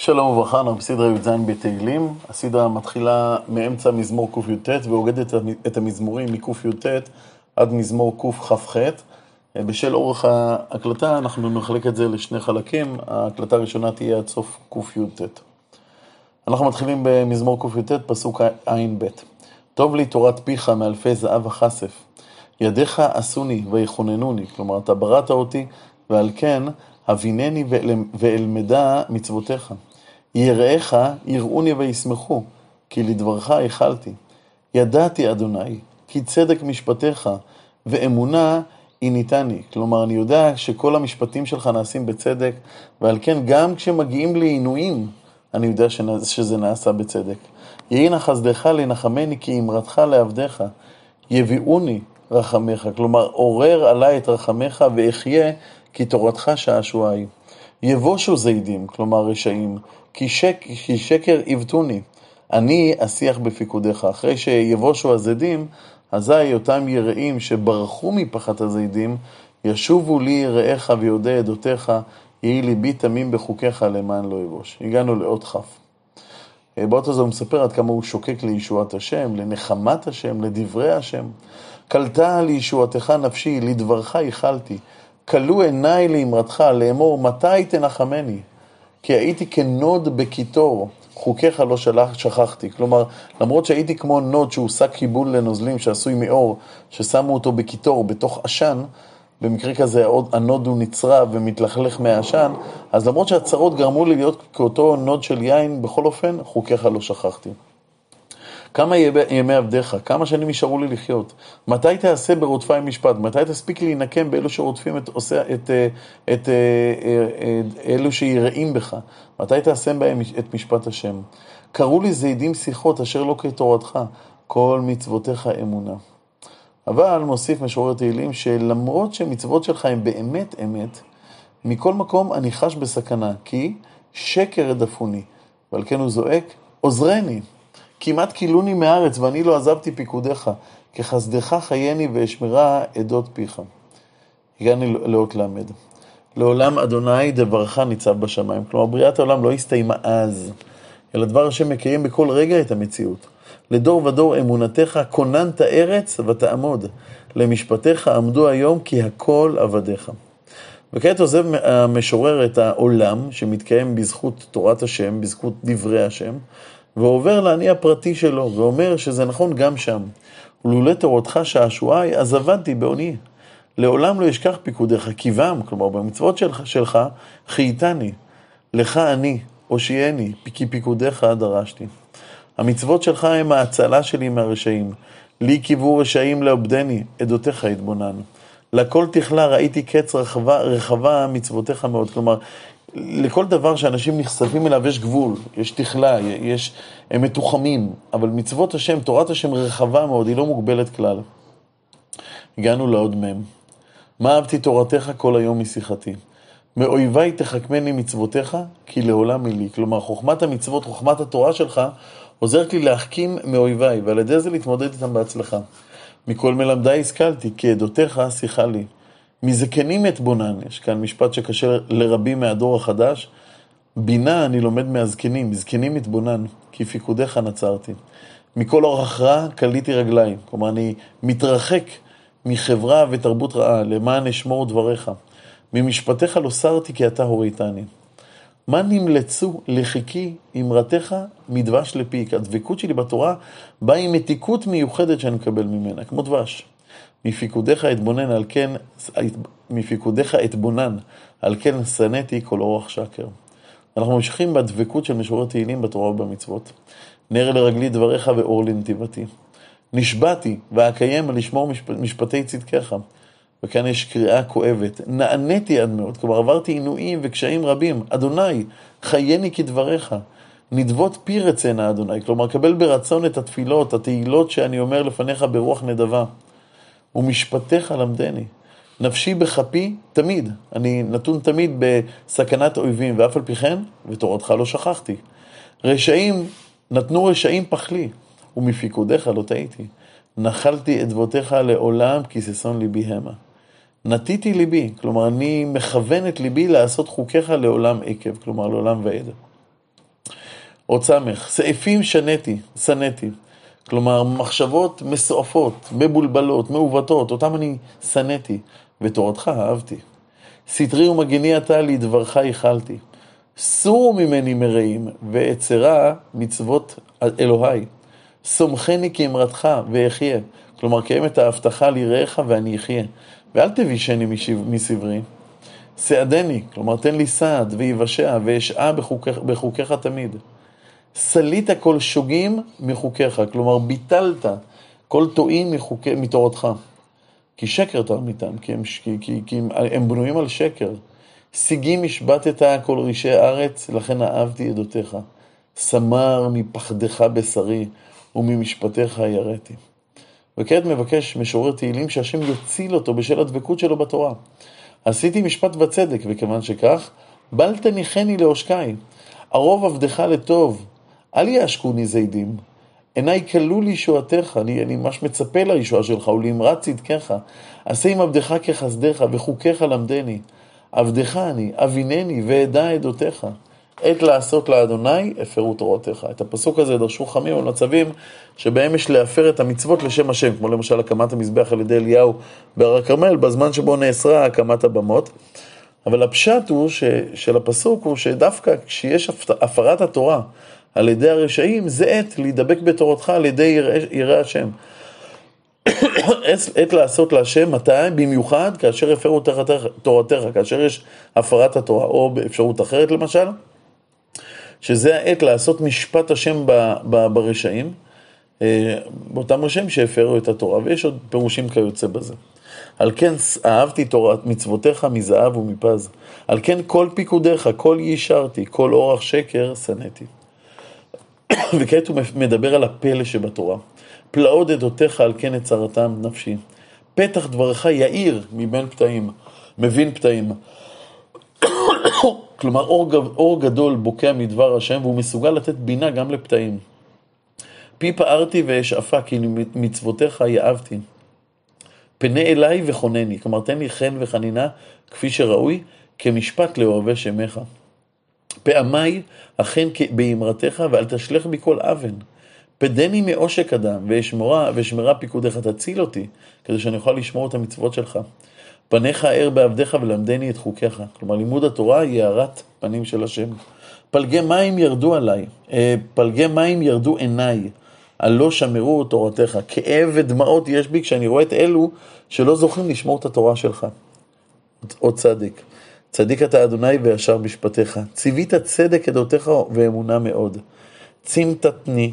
שלום וברכה, אנחנו בסדרה י"ז בתהילים. הסדרה מתחילה מאמצע מזמור קי"ט ואוגדת את המזמורים מקי"ט עד מזמור קכ"ח. בשל אורך ההקלטה אנחנו נחלק את זה לשני חלקים, ההקלטה הראשונה תהיה עד סוף קי"ט. אנחנו מתחילים במזמור קי"ט, פסוק ע"ב. טוב לי תורת פיך מאלפי זהב וכסף, ידיך עשוני ויכוננוני, כלומר אתה בראת אותי, ועל כן הבינני ואלמדה מצוותיך. יראיך יראוני וישמחו, כי לדברך איחלתי. ידעתי, אדוני, כי צדק משפטיך ואמונה עיניתני. כלומר, אני יודע שכל המשפטים שלך נעשים בצדק, ועל כן גם כשמגיעים לעינויים, אני יודע שזה נעשה בצדק. יהי נא חסדך לנחמני כי אמרתך לעבדיך. יביאוני רחמך, כלומר, עורר עלי את רחמך ואחיה כי תורתך שעשועי. יבושו זידים, כלומר רשעים, כי, שק, כי שקר עיוותוני. אני אשיח בפיקודיך. אחרי שיבושו הזדים, אזי אותם יראים שברחו מפחת הזידים, ישובו לי יראיך ויודע עדותיך, יהי ליבי תמים בחוקיך למען לא יבוש. הגענו לאות כ'. באות הזה הוא מספר עד כמה הוא שוקק לישועת השם, לנחמת השם, לדברי השם. כלתה לישועתך נפשי, לדברך ייחלתי. כלו עיניי לאמרתך לאמר, מתי תנחמני? כי הייתי כנוד בקיטור, חוקיך לא שכ, שכחתי. כלומר, למרות שהייתי כמו נוד שהוא שק קיבול לנוזלים שעשוי מעור, ששמו אותו בקיטור, בתוך עשן, במקרה כזה הנוד הוא נצרב ומתלכלך מהעשן, אז למרות שהצרות גרמו לי להיות כאותו נוד של יין, בכל אופן, חוקיך לא שכחתי. כמה ימי עבדיך? כמה שנים יישארו לי לחיות? מתי תעשה ברודפי משפט? מתי תספיק להינקם באלו שרודפים את, עושה, את, את, את, את אלו שיראים בך? מתי תעשה בהם את משפט השם? קראו לי זידים שיחות אשר לא כתורתך, כל מצוותיך אמונה. אבל מוסיף משורר תהילים שלמרות שמצוות שלך הן באמת אמת, מכל מקום אני חש בסכנה, כי שקר הדפוני, ועל כן הוא זועק, עוזרני. כמעט כילוני מארץ, ואני לא עזבתי פיקודיך, כחסדך חייני ואשמרה עדות פיך. הגענו לאות ל'. לעולם אדוני דברך ניצב בשמיים. כלומר, בריאת העולם לא הסתיימה אז, אלא דבר השם מקיים בכל רגע את המציאות. לדור ודור אמונתך כוננת ארץ ותעמוד, למשפטיך עמדו היום כי הכל עבדיך. וכעת עוזב המשורר את העולם שמתקיים בזכות תורת השם, בזכות דברי השם, ועובר לאני הפרטי שלו, ואומר שזה נכון גם שם. ולולא תורתך שעשועי, אז עבדתי בעוני. לעולם לא אשכח פיקודיך, קיבם, כלומר במצוות שלך, שלך חייתני. לך אני, הושיעני, כי פיקודיך דרשתי. המצוות שלך הם ההצלה שלי מהרשעים. לי קיוו רשעים לעובדני, עדותיך התבונן. לכל תכלה ראיתי קץ רחבה, רחבה מצוותיך מאוד. כלומר, לכל דבר שאנשים נחשפים אליו יש גבול, יש תכלה, יש, הם מתוחמים, אבל מצוות השם, תורת השם רחבה מאוד, היא לא מוגבלת כלל. הגענו לעוד מ' מה אהבתי תורתך כל היום משיחתי. מאויביי תחכמני מצוותיך, כי לעולם היא לי. כלומר, חוכמת המצוות, חוכמת התורה שלך, עוזרת לי להחכים מאויביי, ועל ידי זה להתמודד איתם בהצלחה. מכל מלמדיי השכלתי, כי עדותיך שיחה לי. מזקנים אתבונן, יש כאן משפט שקשה לרבים מהדור החדש. בינה אני לומד מהזקנים, זקנים אתבונן, כי פיקודיך נצרתי. מכל אורח רע קליתי רגליים, כלומר אני מתרחק מחברה ותרבות רעה, למען אשמור דבריך. ממשפטיך לא סרתי כי אתה הוריתני. מה נמלצו לחיקי אמרתך מדבש לפיק? הדבקות שלי בתורה באה עם מתיקות מיוחדת שאני מקבל ממנה, כמו דבש. מפיקודיך אתבונן על כן, מפיקודיך אתבונן, על כן שנאתי כל אורח שקר. אנחנו ממשיכים בדבקות של משורר תהילים בתורה ובמצוות. נר לרגלי דבריך ואור לנתיבתי. נשבעתי ואקיים לשמור משפ... משפטי צדקיך. וכאן יש קריאה כואבת. נעניתי עד מאוד, כלומר עברתי עינויים וקשיים רבים. אדוני, חייני כדבריך. נדבות פי רצנה, אדוני. כלומר, קבל ברצון את התפילות, התהילות שאני אומר לפניך ברוח נדבה. ומשפטיך למדני. נפשי בכפי תמיד, אני נתון תמיד בסכנת אויבים, ואף על פי כן, ותורתך לא שכחתי. רשעים, נתנו רשעים פחלי, ומפיקודיך לא טעיתי. נחלתי אדבותיך לעולם, כי ששון ליבי המה. נטיתי ליבי, כלומר אני מכוון את ליבי לעשות חוקיך לעולם עקב, כלומר לעולם ועד. עוד סמך, סעיפים שנאתי, שנאתי. כלומר, מחשבות מסועפות, מבולבלות, מעוותות, אותם אני שנאתי, ותורתך אהבתי. סטרי ומגיני אתה לי, דברך ייחלתי. סורו ממני מרעים, ואצרה מצוות אלוהי. סומכני כאמרתך ואחיה. כלומר, קיים את ההבטחה ליראיך ואני אחיה. ואל תבישני מסברי. סעדני, כלומר, תן לי סעד ויבשע ואשעה בחוקיך, בחוקיך תמיד. סלית כל שוגים מחוקיך, כלומר, ביטלת כל טועים מתורתך. כי שקר תרמיתם, כי הם, כי, כי, כי הם, הם בנויים על שקר. שיגים השבתת כל רישי ארץ, לכן אהבתי עדותיך. סמר מפחדך בשרי, וממשפטיך יראתי. וכעת מבקש משורר תהילים שהשם יציל אותו בשל הדבקות שלו בתורה. עשיתי משפט וצדק, וכיוון שכך, בל תניחני לעושקי. ערוב עבדך לטוב, אל יעשקוני זידים. עיניי כלו לישועתך, אני, אני ממש מצפה לישועה שלך, ולאמרת צדקך. עשה עם עבדך כחסדך, וחוקיך למדני. עבדך אני, אבינני, ואדע עדותיך. עת לעשות לאדוני, הפרו תורתך. את הפסוק הזה דרשו חמים על מצבים שבהם יש להפר את המצוות לשם השם, כמו למשל הקמת המזבח על ידי אליהו בהר הכרמל, בזמן שבו נאסרה הקמת הבמות. אבל הפשט הוא ש, של הפסוק הוא שדווקא כשיש הפרת התורה על ידי הרשעים, זה עת להידבק בתורתך על ידי יראי השם. עת לעשות להשם, מתי? במיוחד כאשר הפרו תורתך, כאשר יש הפרת התורה, או באפשרות אחרת למשל, שזה העת לעשות משפט השם ברשעים, אה, באותם רשעים שהפרו את התורה, ויש עוד פירושים כיוצא בזה. על כן אהבתי תורת מצוותיך מזהב ומפז. על כן כל פיקודיך, כל יישרתי, כל אורח שקר שנאתי. וכעת הוא מדבר על הפלא שבתורה. פלאות עדותיך על כן הצרתם נפשי. פתח דברך יאיר מבין פתאים, מבין פתאים. כלומר, אור, אור גדול בוקע מדבר השם, והוא מסוגל לתת בינה גם לפתאים. פי פערתי ואשאפה, כי מצוותיך יאבתי. פנה אליי וחונני, כלומר, תן לי חן וחנינה, כפי שראוי, כמשפט לאוהבי שמך. פעמיי אכן באמרתך, ואל תשלך בי כל אבן. פדני מעושק אדם, ואשמרה, ואשמרה פיקודיך, תציל אותי, כדי שאני אוכל לשמור את המצוות שלך. פניך אר בעבדיך ולמדני את חוקיך. כלומר, לימוד התורה היא הארת פנים של השם. פלגי מים ירדו עליי, אה, פלגי מים ירדו עיניי, הלא שמרו תורתך. כאב ודמעות יש בי כשאני רואה את אלו שלא זוכים לשמור את התורה שלך. עוד צדיק. צדיק אתה אדוני וישר משפטיך. ציווית צדק עדותיך ואמונה מאוד. צימתתני.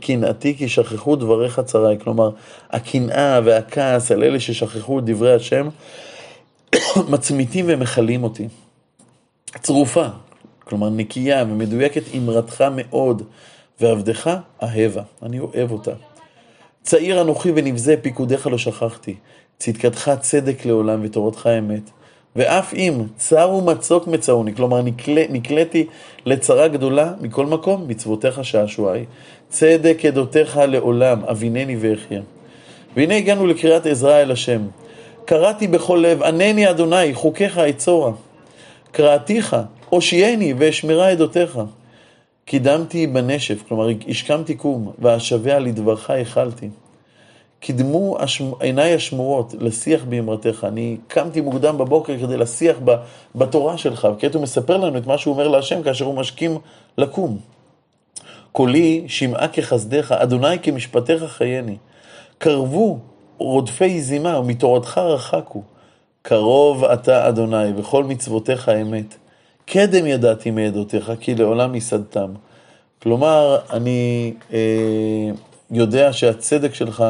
קנאתי כי שכחו דבריך צריי. כלומר, הקנאה והכעס על אלה ששכחו את דברי השם, מצמיתים ומכלים אותי. צרופה, כלומר נקייה ומדויקת אמרתך מאוד, ועבדך אהבה, אני אוהב אותה. צעיר אנוכי ונבזה, פיקודיך לא שכחתי. צדקתך צדק לעולם ותורתך אמת. ואף אם צר ומצוק מצאוני, כלומר נקל, נקלטי לצרה גדולה, מכל מקום מצוותיך שעשועי. צדק עדותיך לעולם, אבינני ואחיה. והנה הגענו לקריאת עזרא אל השם. קראתי בכל לב, ענני אדוני, חוקיך אצורה. קראתיך, הושיעני ואשמרה עדותיך. קידמתי בנשף, כלומר השכמתי קום, ואשביה לדברך החלתי. קידמו עיניי השמורות לשיח באמרתך. אני קמתי מוקדם בבוקר כדי לשיח בתורה שלך, וכעת הוא מספר לנו את מה שהוא אומר להשם כאשר הוא משכים לקום. קולי שמעה כחסדיך, אדוני כמשפטיך חייני. קרבו רודפי זימה ומתורתך רחקו. קרוב אתה אדוני וכל מצוותיך אמת. קדם ידעתי מעדותיך כי לעולם יסדתם. כלומר, אני אה, יודע שהצדק שלך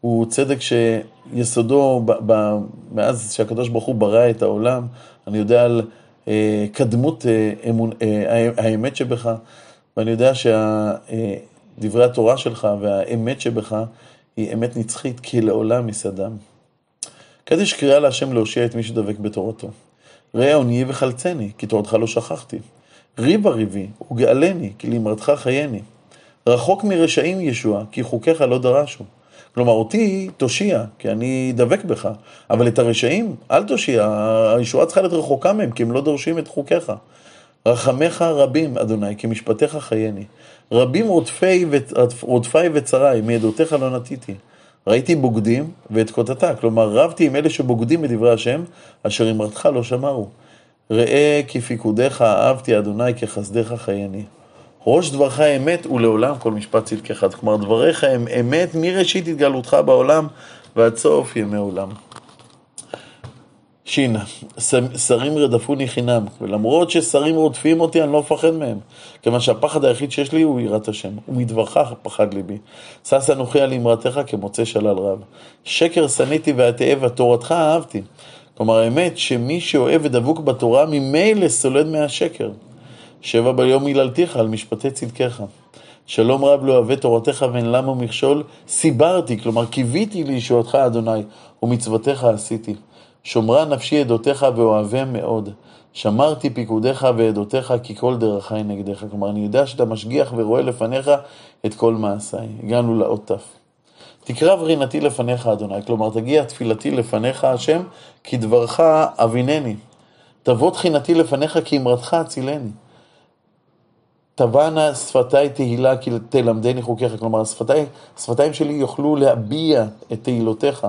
הוא צדק שיסודו, ב, ב, מאז שהקדוש ברוך הוא ברא את העולם, אני יודע על אה, קדמות אה, אמון, אה, האמת שבך, ואני יודע שדברי אה, התורה שלך והאמת שבך היא אמת נצחית, כי לעולם יסדם. קדיש קריאה להשם להושיע את מי שדבק בתורתו. ראה עוניי וחלצני, כי תורתך לא שכחתי. ריבה ריבי וגאלני, כי לאמרתך חייני. רחוק מרשעים ישוע, כי חוקיך לא דרשו. כלומר, אותי תושיע, כי אני דבק בך, אבל את הרשעים, אל תושיע, הישועה צריכה להיות רחוקה מהם, כי הם לא דורשים את חוקיך. רחמך רבים, אדוני, כי משפטיך חייני. רבים רודפי, רודפי וצרי, מעדותיך לא נטיתי. ראיתי בוגדים ואת קוטתה, כלומר רבתי עם אלה שבוגדים בדברי השם, אשר אמרתך לא שמרו. ראה כי פיקודיך אהבתי, אדוני, כחסדיך חייני. ראש דברך אמת ולעולם כל משפט צדקך. כלומר, דבריך הם אמת מראשית התגלותך בעולם ועד סוף ימי עולם. שין, שרים רדפוני חינם, ולמרות ששרים רודפים אותי, אני לא מפחד מהם. כיוון שהפחד היחיד שיש לי הוא יראת השם, ומדברך פחד ליבי. שש אנוכי על אמרתך כמוצא שלל רב. שקר שנאתי ואתאב, ותורתך אהבתי. כלומר, האמת שמי שאוהב ודבוק בתורה, ממילא סולד מהשקר. שבע ביום היללתיך על משפטי צדקך. שלום רב לא אוהב תורתך ואין למה מכשול, סיברתי, כלומר קיוויתי לישועתך, אדוני, ומצוותיך עשיתי. שומרה נפשי עדותיך ואוהבם מאוד. שמרתי פיקודיך ועדותיך כי כל דרכי נגדך. כלומר, אני יודע שאתה משגיח ורואה לפניך את כל מעשיי. הגענו לאות ת'. תקרב רינתי לפניך, אדוני. כלומר, תגיע תפילתי לפניך, השם, כי דברך אבינני. תבוא תחינתי לפניך כי אמרתך הצילני. תבענה שפתיי תהילה כי תלמדני חוקיך. כלומר, השפתיים, השפתיים שלי יוכלו להביע את תהילותיך.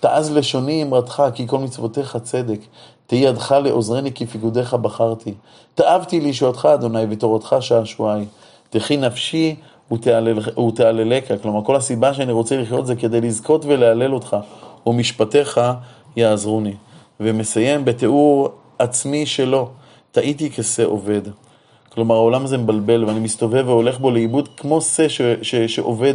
תעז לשוני אמרתך, כי כל מצוותיך צדק. תהי ידך לעוזרני, כי פיקודיך בחרתי. תאבתי לישועתך, אדוני, ותורתך שעשועי. תחי נפשי ותעללך. כלומר, כל הסיבה שאני רוצה לחיות זה כדי לזכות ולהלל אותך, ומשפטיך יעזרוני. ומסיים בתיאור עצמי שלו, טעיתי כשה עובד. כלומר, העולם הזה מבלבל, ואני מסתובב והולך בו לאיבוד כמו שא שעובד.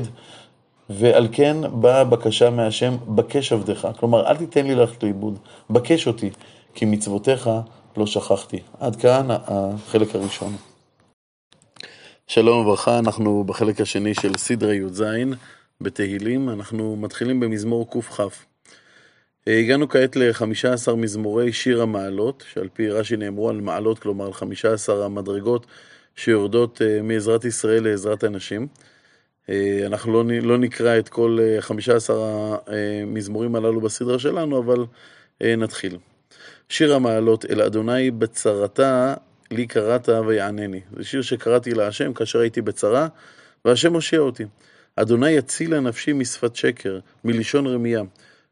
ועל כן באה בקשה מהשם, בקש עבדך. כלומר, אל תיתן לי ללכת לאיבוד, בקש אותי, כי מצוותיך לא שכחתי. עד כאן החלק הראשון. שלום וברכה, אנחנו בחלק השני של סדרי י"ז בתהילים, אנחנו מתחילים במזמור קכ. הגענו כעת ל-15 מזמורי שיר המעלות, שעל פי רש"י נאמרו על מעלות, כלומר על 15 המדרגות שיורדות אה, מעזרת ישראל לעזרת הנשים. אה, אנחנו לא, לא נקרא את כל 15 אה, המזמורים הללו בסדרה שלנו, אבל אה, נתחיל. שיר המעלות, אל אדוני בצרתה לי קראת ויענני. זה שיר שקראתי להשם כאשר הייתי בצרה, והשם הושיע אותי. אדוני יציל לנפשי משפת שקר, מלשון רמייה.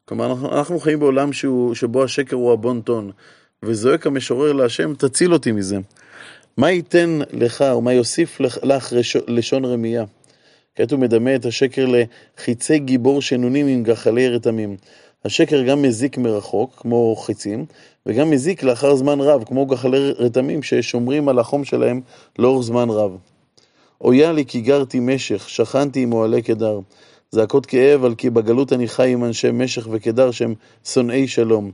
כלומר, אנחנו, אנחנו חיים בעולם שהוא, שבו השקר הוא הבון טון, וזועק המשורר להשם, תציל אותי מזה. מה ייתן לך ומה יוסיף לך, לך לשון רמייה? כעת הוא מדמה את השקר לחיצי גיבור שנונים עם גחלי רתמים. השקר גם מזיק מרחוק, כמו חיצים, וגם מזיק לאחר זמן רב, כמו גחלי רתמים ששומרים על החום שלהם לאורך זמן רב. אויה לי כי גרתי משך, שכנתי עם אוהלי קדר. זעקות כאב על כי בגלות אני חי עם אנשי משך וקדר שהם שונאי שלום.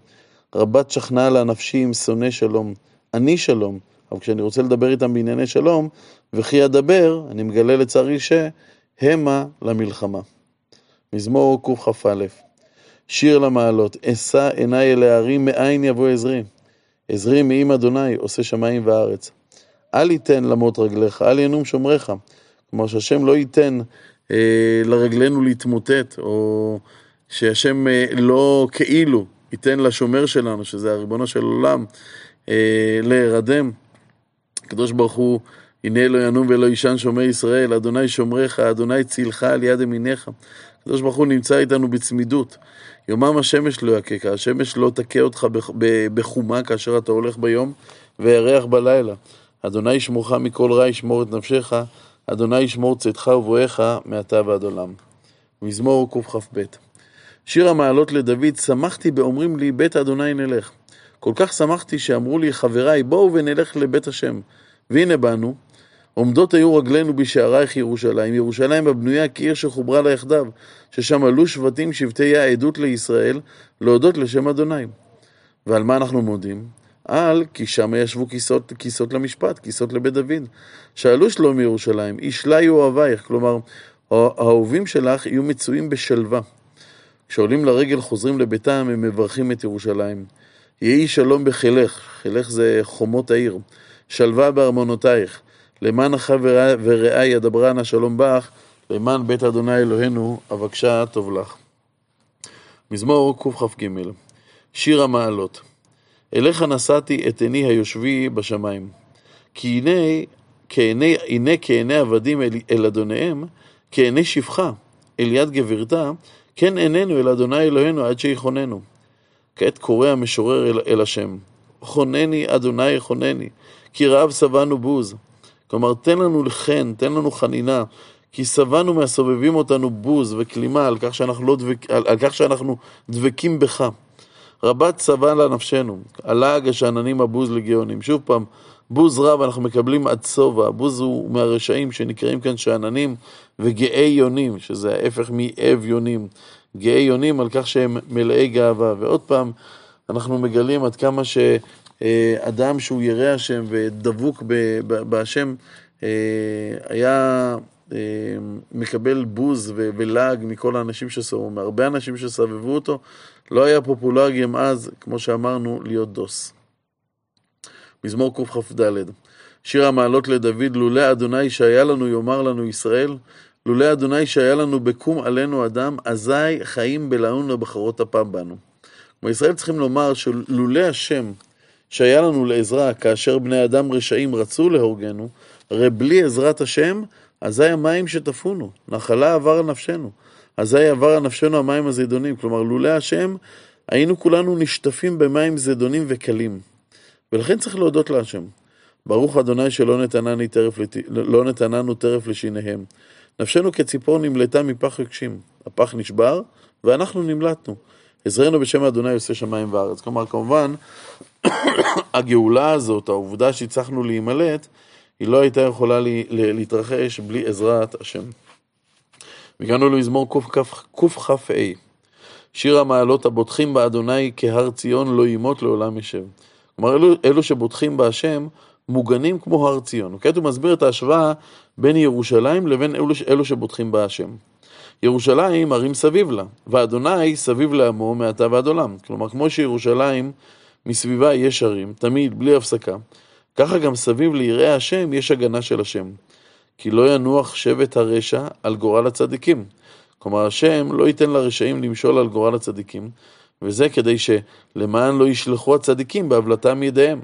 רבת שכנה לה נפשי עם שונא שלום. אני שלום, אבל כשאני רוצה לדבר איתם בענייני שלום, וכי אדבר, אני מגלה לצערי ש... המה למלחמה. מזמור קכ"א שיר למעלות, אשא עיניי אל ההרים, מאין יבוא עזרי? עזרי מעם אדוני, עושה שמיים וארץ. אל יתן למות רגליך, אל ינום שומריך. כלומר שהשם לא ייתן לרגלינו להתמוטט, או שהשם אה, לא כאילו ייתן לשומר שלנו, שזה הריבונו של עולם, אה, להירדם. הקדוש ברוך הוא הנה לא ינום ולא יישן שומר ישראל, אדוני שומריך, אדוני צילך על יד ימיניך. הקדוש ברוך הוא נמצא איתנו בצמידות. יומם השמש לא יככה, השמש לא תכה אותך בחומה כאשר אתה הולך ביום, וירח בלילה. אדוני ישמורך מכל רע, ישמור את נפשך, אדוני ישמור צאתך ובואך מעתה ועד עולם. מזמור קכ"ב שיר המעלות לדוד, שמחתי באומרים לי, בית אדוני נלך. כל כך שמחתי שאמרו לי חבריי, בואו ונלך לבית השם. והנה באנו, עומדות היו רגלינו בשערייך ירושלים, ירושלים הבנויה כעיר שחוברה לה יחדיו, ששם עלו שבטים שבטי העדות לישראל, להודות לשם אדוני. ועל מה אנחנו מודים? על כי שם ישבו כיסות, כיסות למשפט, כיסות לבית דוד. שאלו שלום ירושלים, ישלי אוהבייך, כלומר, האהובים שלך יהיו מצויים בשלווה. כשעולים לרגל חוזרים לביתם, הם מברכים את ירושלים. יהי שלום בחילך, חילך זה חומות העיר. שלווה בארמונותייך. למען אחא ורעי אדברה נא שלום בך, למען בית ה' אלוהינו אבקשה טוב לך. מזמור קכ"ג שיר המעלות אליך נשאתי את עיני היושבי בשמיים. כי הנה, כעיני, הנה כעיני עבדים אל, אל אדוניהם, כעיני שפחה אל יד גברתה, כן עינינו אל אדוני אלוהינו עד שיכוננו. כעת קורא המשורר אל, אל השם, חונני אדוני חונני, כי רעב שבענו בוז. כלומר, תן לנו לחן, תן לנו חנינה, כי שבענו מהסובבים אותנו בוז וכלימה על כך שאנחנו, לא דבק, על, על כך שאנחנו דבקים בך. רבת צבא לנפשנו, הלעג השאננים הבוז לגאונים. שוב פעם, בוז רב אנחנו מקבלים עד שובע, בוז הוא מהרשעים שנקראים כאן שאננים וגאי יונים, שזה ההפך מאב יונים. גאי יונים על כך שהם מלאי גאווה. ועוד פעם, אנחנו מגלים עד כמה שאדם שהוא ירא השם ודבוק בהשם, אה, היה אה, מקבל בוז ולעג מכל האנשים שסובבו, מהרבה אנשים שסבבו אותו, לא היה פופולרי גם אז, כמו שאמרנו, להיות דוס. מזמור קכ"ד שיר המעלות לדוד, לולא אדוני שהיה לנו יאמר לנו ישראל, לולא אדוני שהיה לנו בקום עלינו אדם, אזי חיים בלעון לבחרות אפם בנו. כלומר, ישראל צריכים לומר שלולא השם שהיה לנו לעזרה כאשר בני אדם רשעים רצו להורגנו, הרי בלי עזרת השם, אזי המים שטפונו, נחלה עבר על נפשנו. אזי עבר על נפשנו המים הזדונים. כלומר, לולא השם, היינו כולנו נשטפים במים זדונים וקלים. ולכן צריך להודות להשם. ברוך אדוני שלא נתנני טרף, לת... לא נתננו טרף לשיניהם. נפשנו כציפור נמלטה מפח רגשים. הפח נשבר, ואנחנו נמלטנו. עזרנו בשם אדוני עושה שמיים וארץ. כלומר, כמובן, הגאולה הזאת, העובדה שהצלחנו להימלט, היא לא הייתה יכולה להתרחש בלי עזרת השם. והגענו למזמור קכ"ה, שיר המעלות הבוטחים באדוני כהר ציון לא ימות לעולם ישב. כלומר, אלו, אלו שבוטחים בהשם מוגנים כמו הר ציון. כעת הוא מסביר את ההשוואה בין ירושלים לבין אלו, אלו שבוטחים בהשם. ירושלים ערים סביב לה, ואדוני סביב לעמו מעתה ועד עולם. כלומר, כמו שירושלים מסביבה יש ערים, תמיד, בלי הפסקה, ככה גם סביב ליראי השם יש הגנה של השם. כי לא ינוח שבט הרשע על גורל הצדיקים. כלומר, השם לא ייתן לרשעים למשול על גורל הצדיקים, וזה כדי שלמען לא ישלחו הצדיקים בהבלתם ידיהם,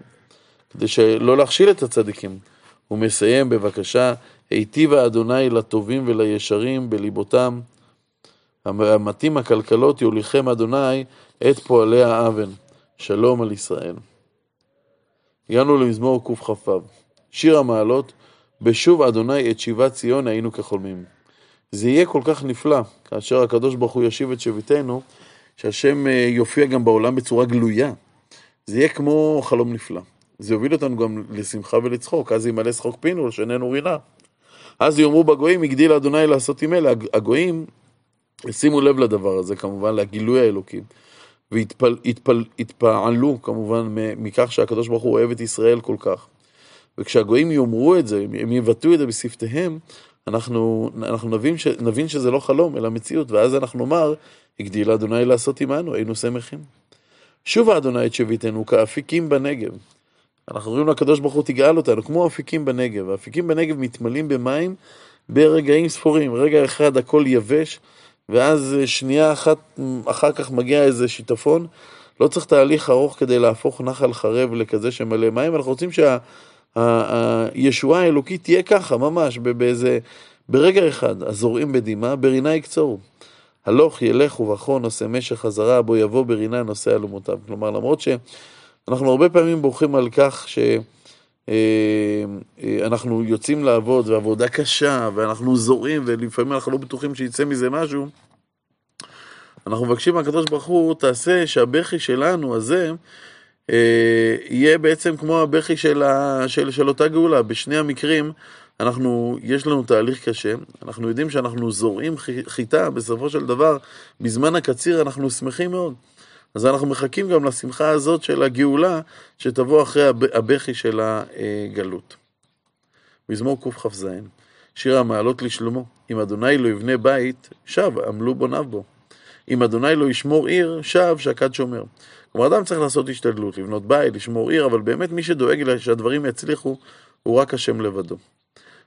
כדי שלא להכשיל את הצדיקים. הוא מסיים בבקשה, היטיבה אדוני לטובים ולישרים בליבותם, המתים הכלכלות יוליכם אדוני את פועלי האוון. שלום על ישראל. הגענו למזמור קכ"ו, שיר המעלות, בשוב אדוני את שיבת ציון היינו כחולמים. זה יהיה כל כך נפלא, כאשר הקדוש ברוך הוא ישיב את שביתנו, שהשם אה, יופיע גם בעולם בצורה גלויה. זה יהיה כמו חלום נפלא. זה יוביל אותנו גם לשמחה ולצחוק, אז ימלא שחוק פינו, לשננו רינה. אז יאמרו בגויים, הגדיל אדוני לעשות עם אלה. הגויים, שימו לב לדבר הזה כמובן, לגילוי האלוקים. והתפעלו כמובן מכך שהקדוש ברוך הוא אוהב את ישראל כל כך. וכשהגויים יאמרו את זה, הם יבטאו את זה בשפתיהם, אנחנו, אנחנו נבין, ש, נבין שזה לא חלום, אלא מציאות, ואז אנחנו נאמר, הגדיל אדוני לעשות עמנו, היינו שמחים. שוב אדוני את שביתנו כאפיקים בנגב. אנחנו אומרים לקדוש ברוך הוא תגאל אותנו, כמו אפיקים בנגב. האפיקים בנגב מתמלאים במים ברגעים ספורים. רגע אחד הכל יבש, ואז שנייה אחת אחר כך מגיע איזה שיטפון. לא צריך תהליך ארוך כדי להפוך נחל חרב לכזה שמלא מים, אנחנו רוצים שהישועה האלוקית תהיה ככה, ממש, באיזה, ברגע אחד, הזורעים בדמעה, ברינה יקצורו. הלוך ילך ובכון נושא משך חזרה, בו יבוא ברינה נושא אלומותיו. כלומר, למרות שאנחנו הרבה פעמים בוכים על כך ש... אה, אה, יוצאים לעבוד, ועבודה קשה, ואנחנו זורעים, ולפעמים אנחנו לא בטוחים שיצא מזה משהו. אנחנו מבקשים מהקדוש ברוך הוא, תעשה שהבכי שלנו הזה יהיה בעצם כמו הבכי של, ה, של, של אותה גאולה. בשני המקרים, אנחנו, יש לנו תהליך קשה, אנחנו יודעים שאנחנו זורעים חיטה, בסופו של דבר, בזמן הקציר אנחנו שמחים מאוד. אז אנחנו מחכים גם לשמחה הזאת של הגאולה, שתבוא אחרי הבכי של הגלות. מזמור קכ"ז, שיר המעלות לשלמה, אם אדוני לא יבנה בית, שב עמלו בוניו בו. אם אדוני לא ישמור עיר, שב שקד שומר. כלומר, אדם צריך לעשות השתדלות, לבנות בית, לשמור עיר, אבל באמת מי שדואג שהדברים יצליחו, הוא רק השם לבדו.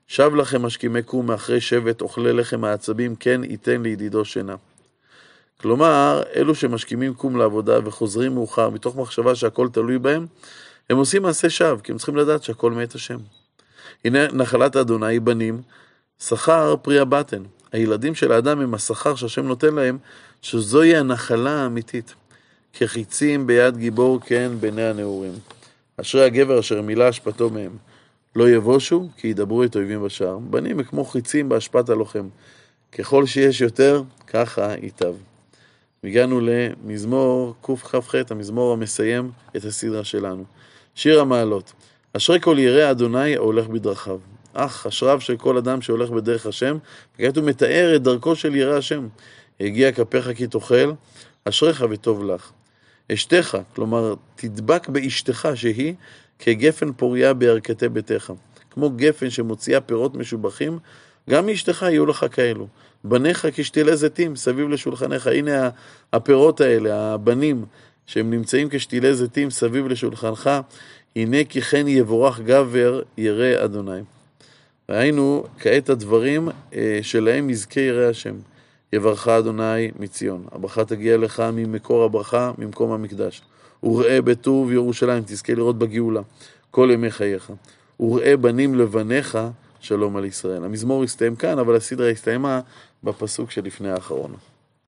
שב לכם משכימי קום מאחרי שבט, אוכלי לחם העצבים, כן ייתן לידידו שינה. כלומר, אלו שמשכימים קום לעבודה וחוזרים מאוחר מתוך מחשבה שהכל תלוי בהם, הם עושים מעשה שווא, כי הם צריכים לדעת שהכל מאת השם. הנה נחלת אדוני בנים, שכר פרי הבטן. הילדים של האדם הם השכר שהשם נותן להם, שזוהי הנחלה האמיתית. כחיצים ביד גיבור כן בעיני הנעורים. אשרי הגבר אשר מילא אשפתו מהם. לא יבושו, כי ידברו את אויבים בשער. בנים הם כמו חיצים באשפת הלוחם. ככל שיש יותר, ככה ייטב. הגענו למזמור קכ"ח, המזמור המסיים את הסדרה שלנו. שיר המעלות. אשרי כל ירא אדוני ההולך בדרכיו. אך אשריו של כל אדם שהולך בדרך השם, וכעת הוא מתאר את דרכו של ירא השם. הגיע כפיך כי תאכל, אשריך וטוב לך. אשתך, כלומר, תדבק באשתך שהיא כגפן פוריה בירכתי ביתך. כמו גפן שמוציאה פירות משובחים, גם מאשתך יהיו לך כאלו. בניך כשתילי זיתים סביב לשולחניך. הנה הפירות האלה, הבנים, שהם נמצאים כשתילי זיתים סביב לשולחנך, הנה כי כן יבורך גבר ירא אדוני. ראינו כעת הדברים אה, שלהם יזכה ירא השם. יברך אדוני מציון. הברכה תגיע לך ממקור הברכה, ממקום המקדש. וראה בטוב ירושלים, תזכה לראות בגאולה, כל ימי חייך. וראה בנים לבניך, שלום על ישראל. המזמור הסתיים כאן, אבל הסדרה הסתיימה בפסוק שלפני האחרון.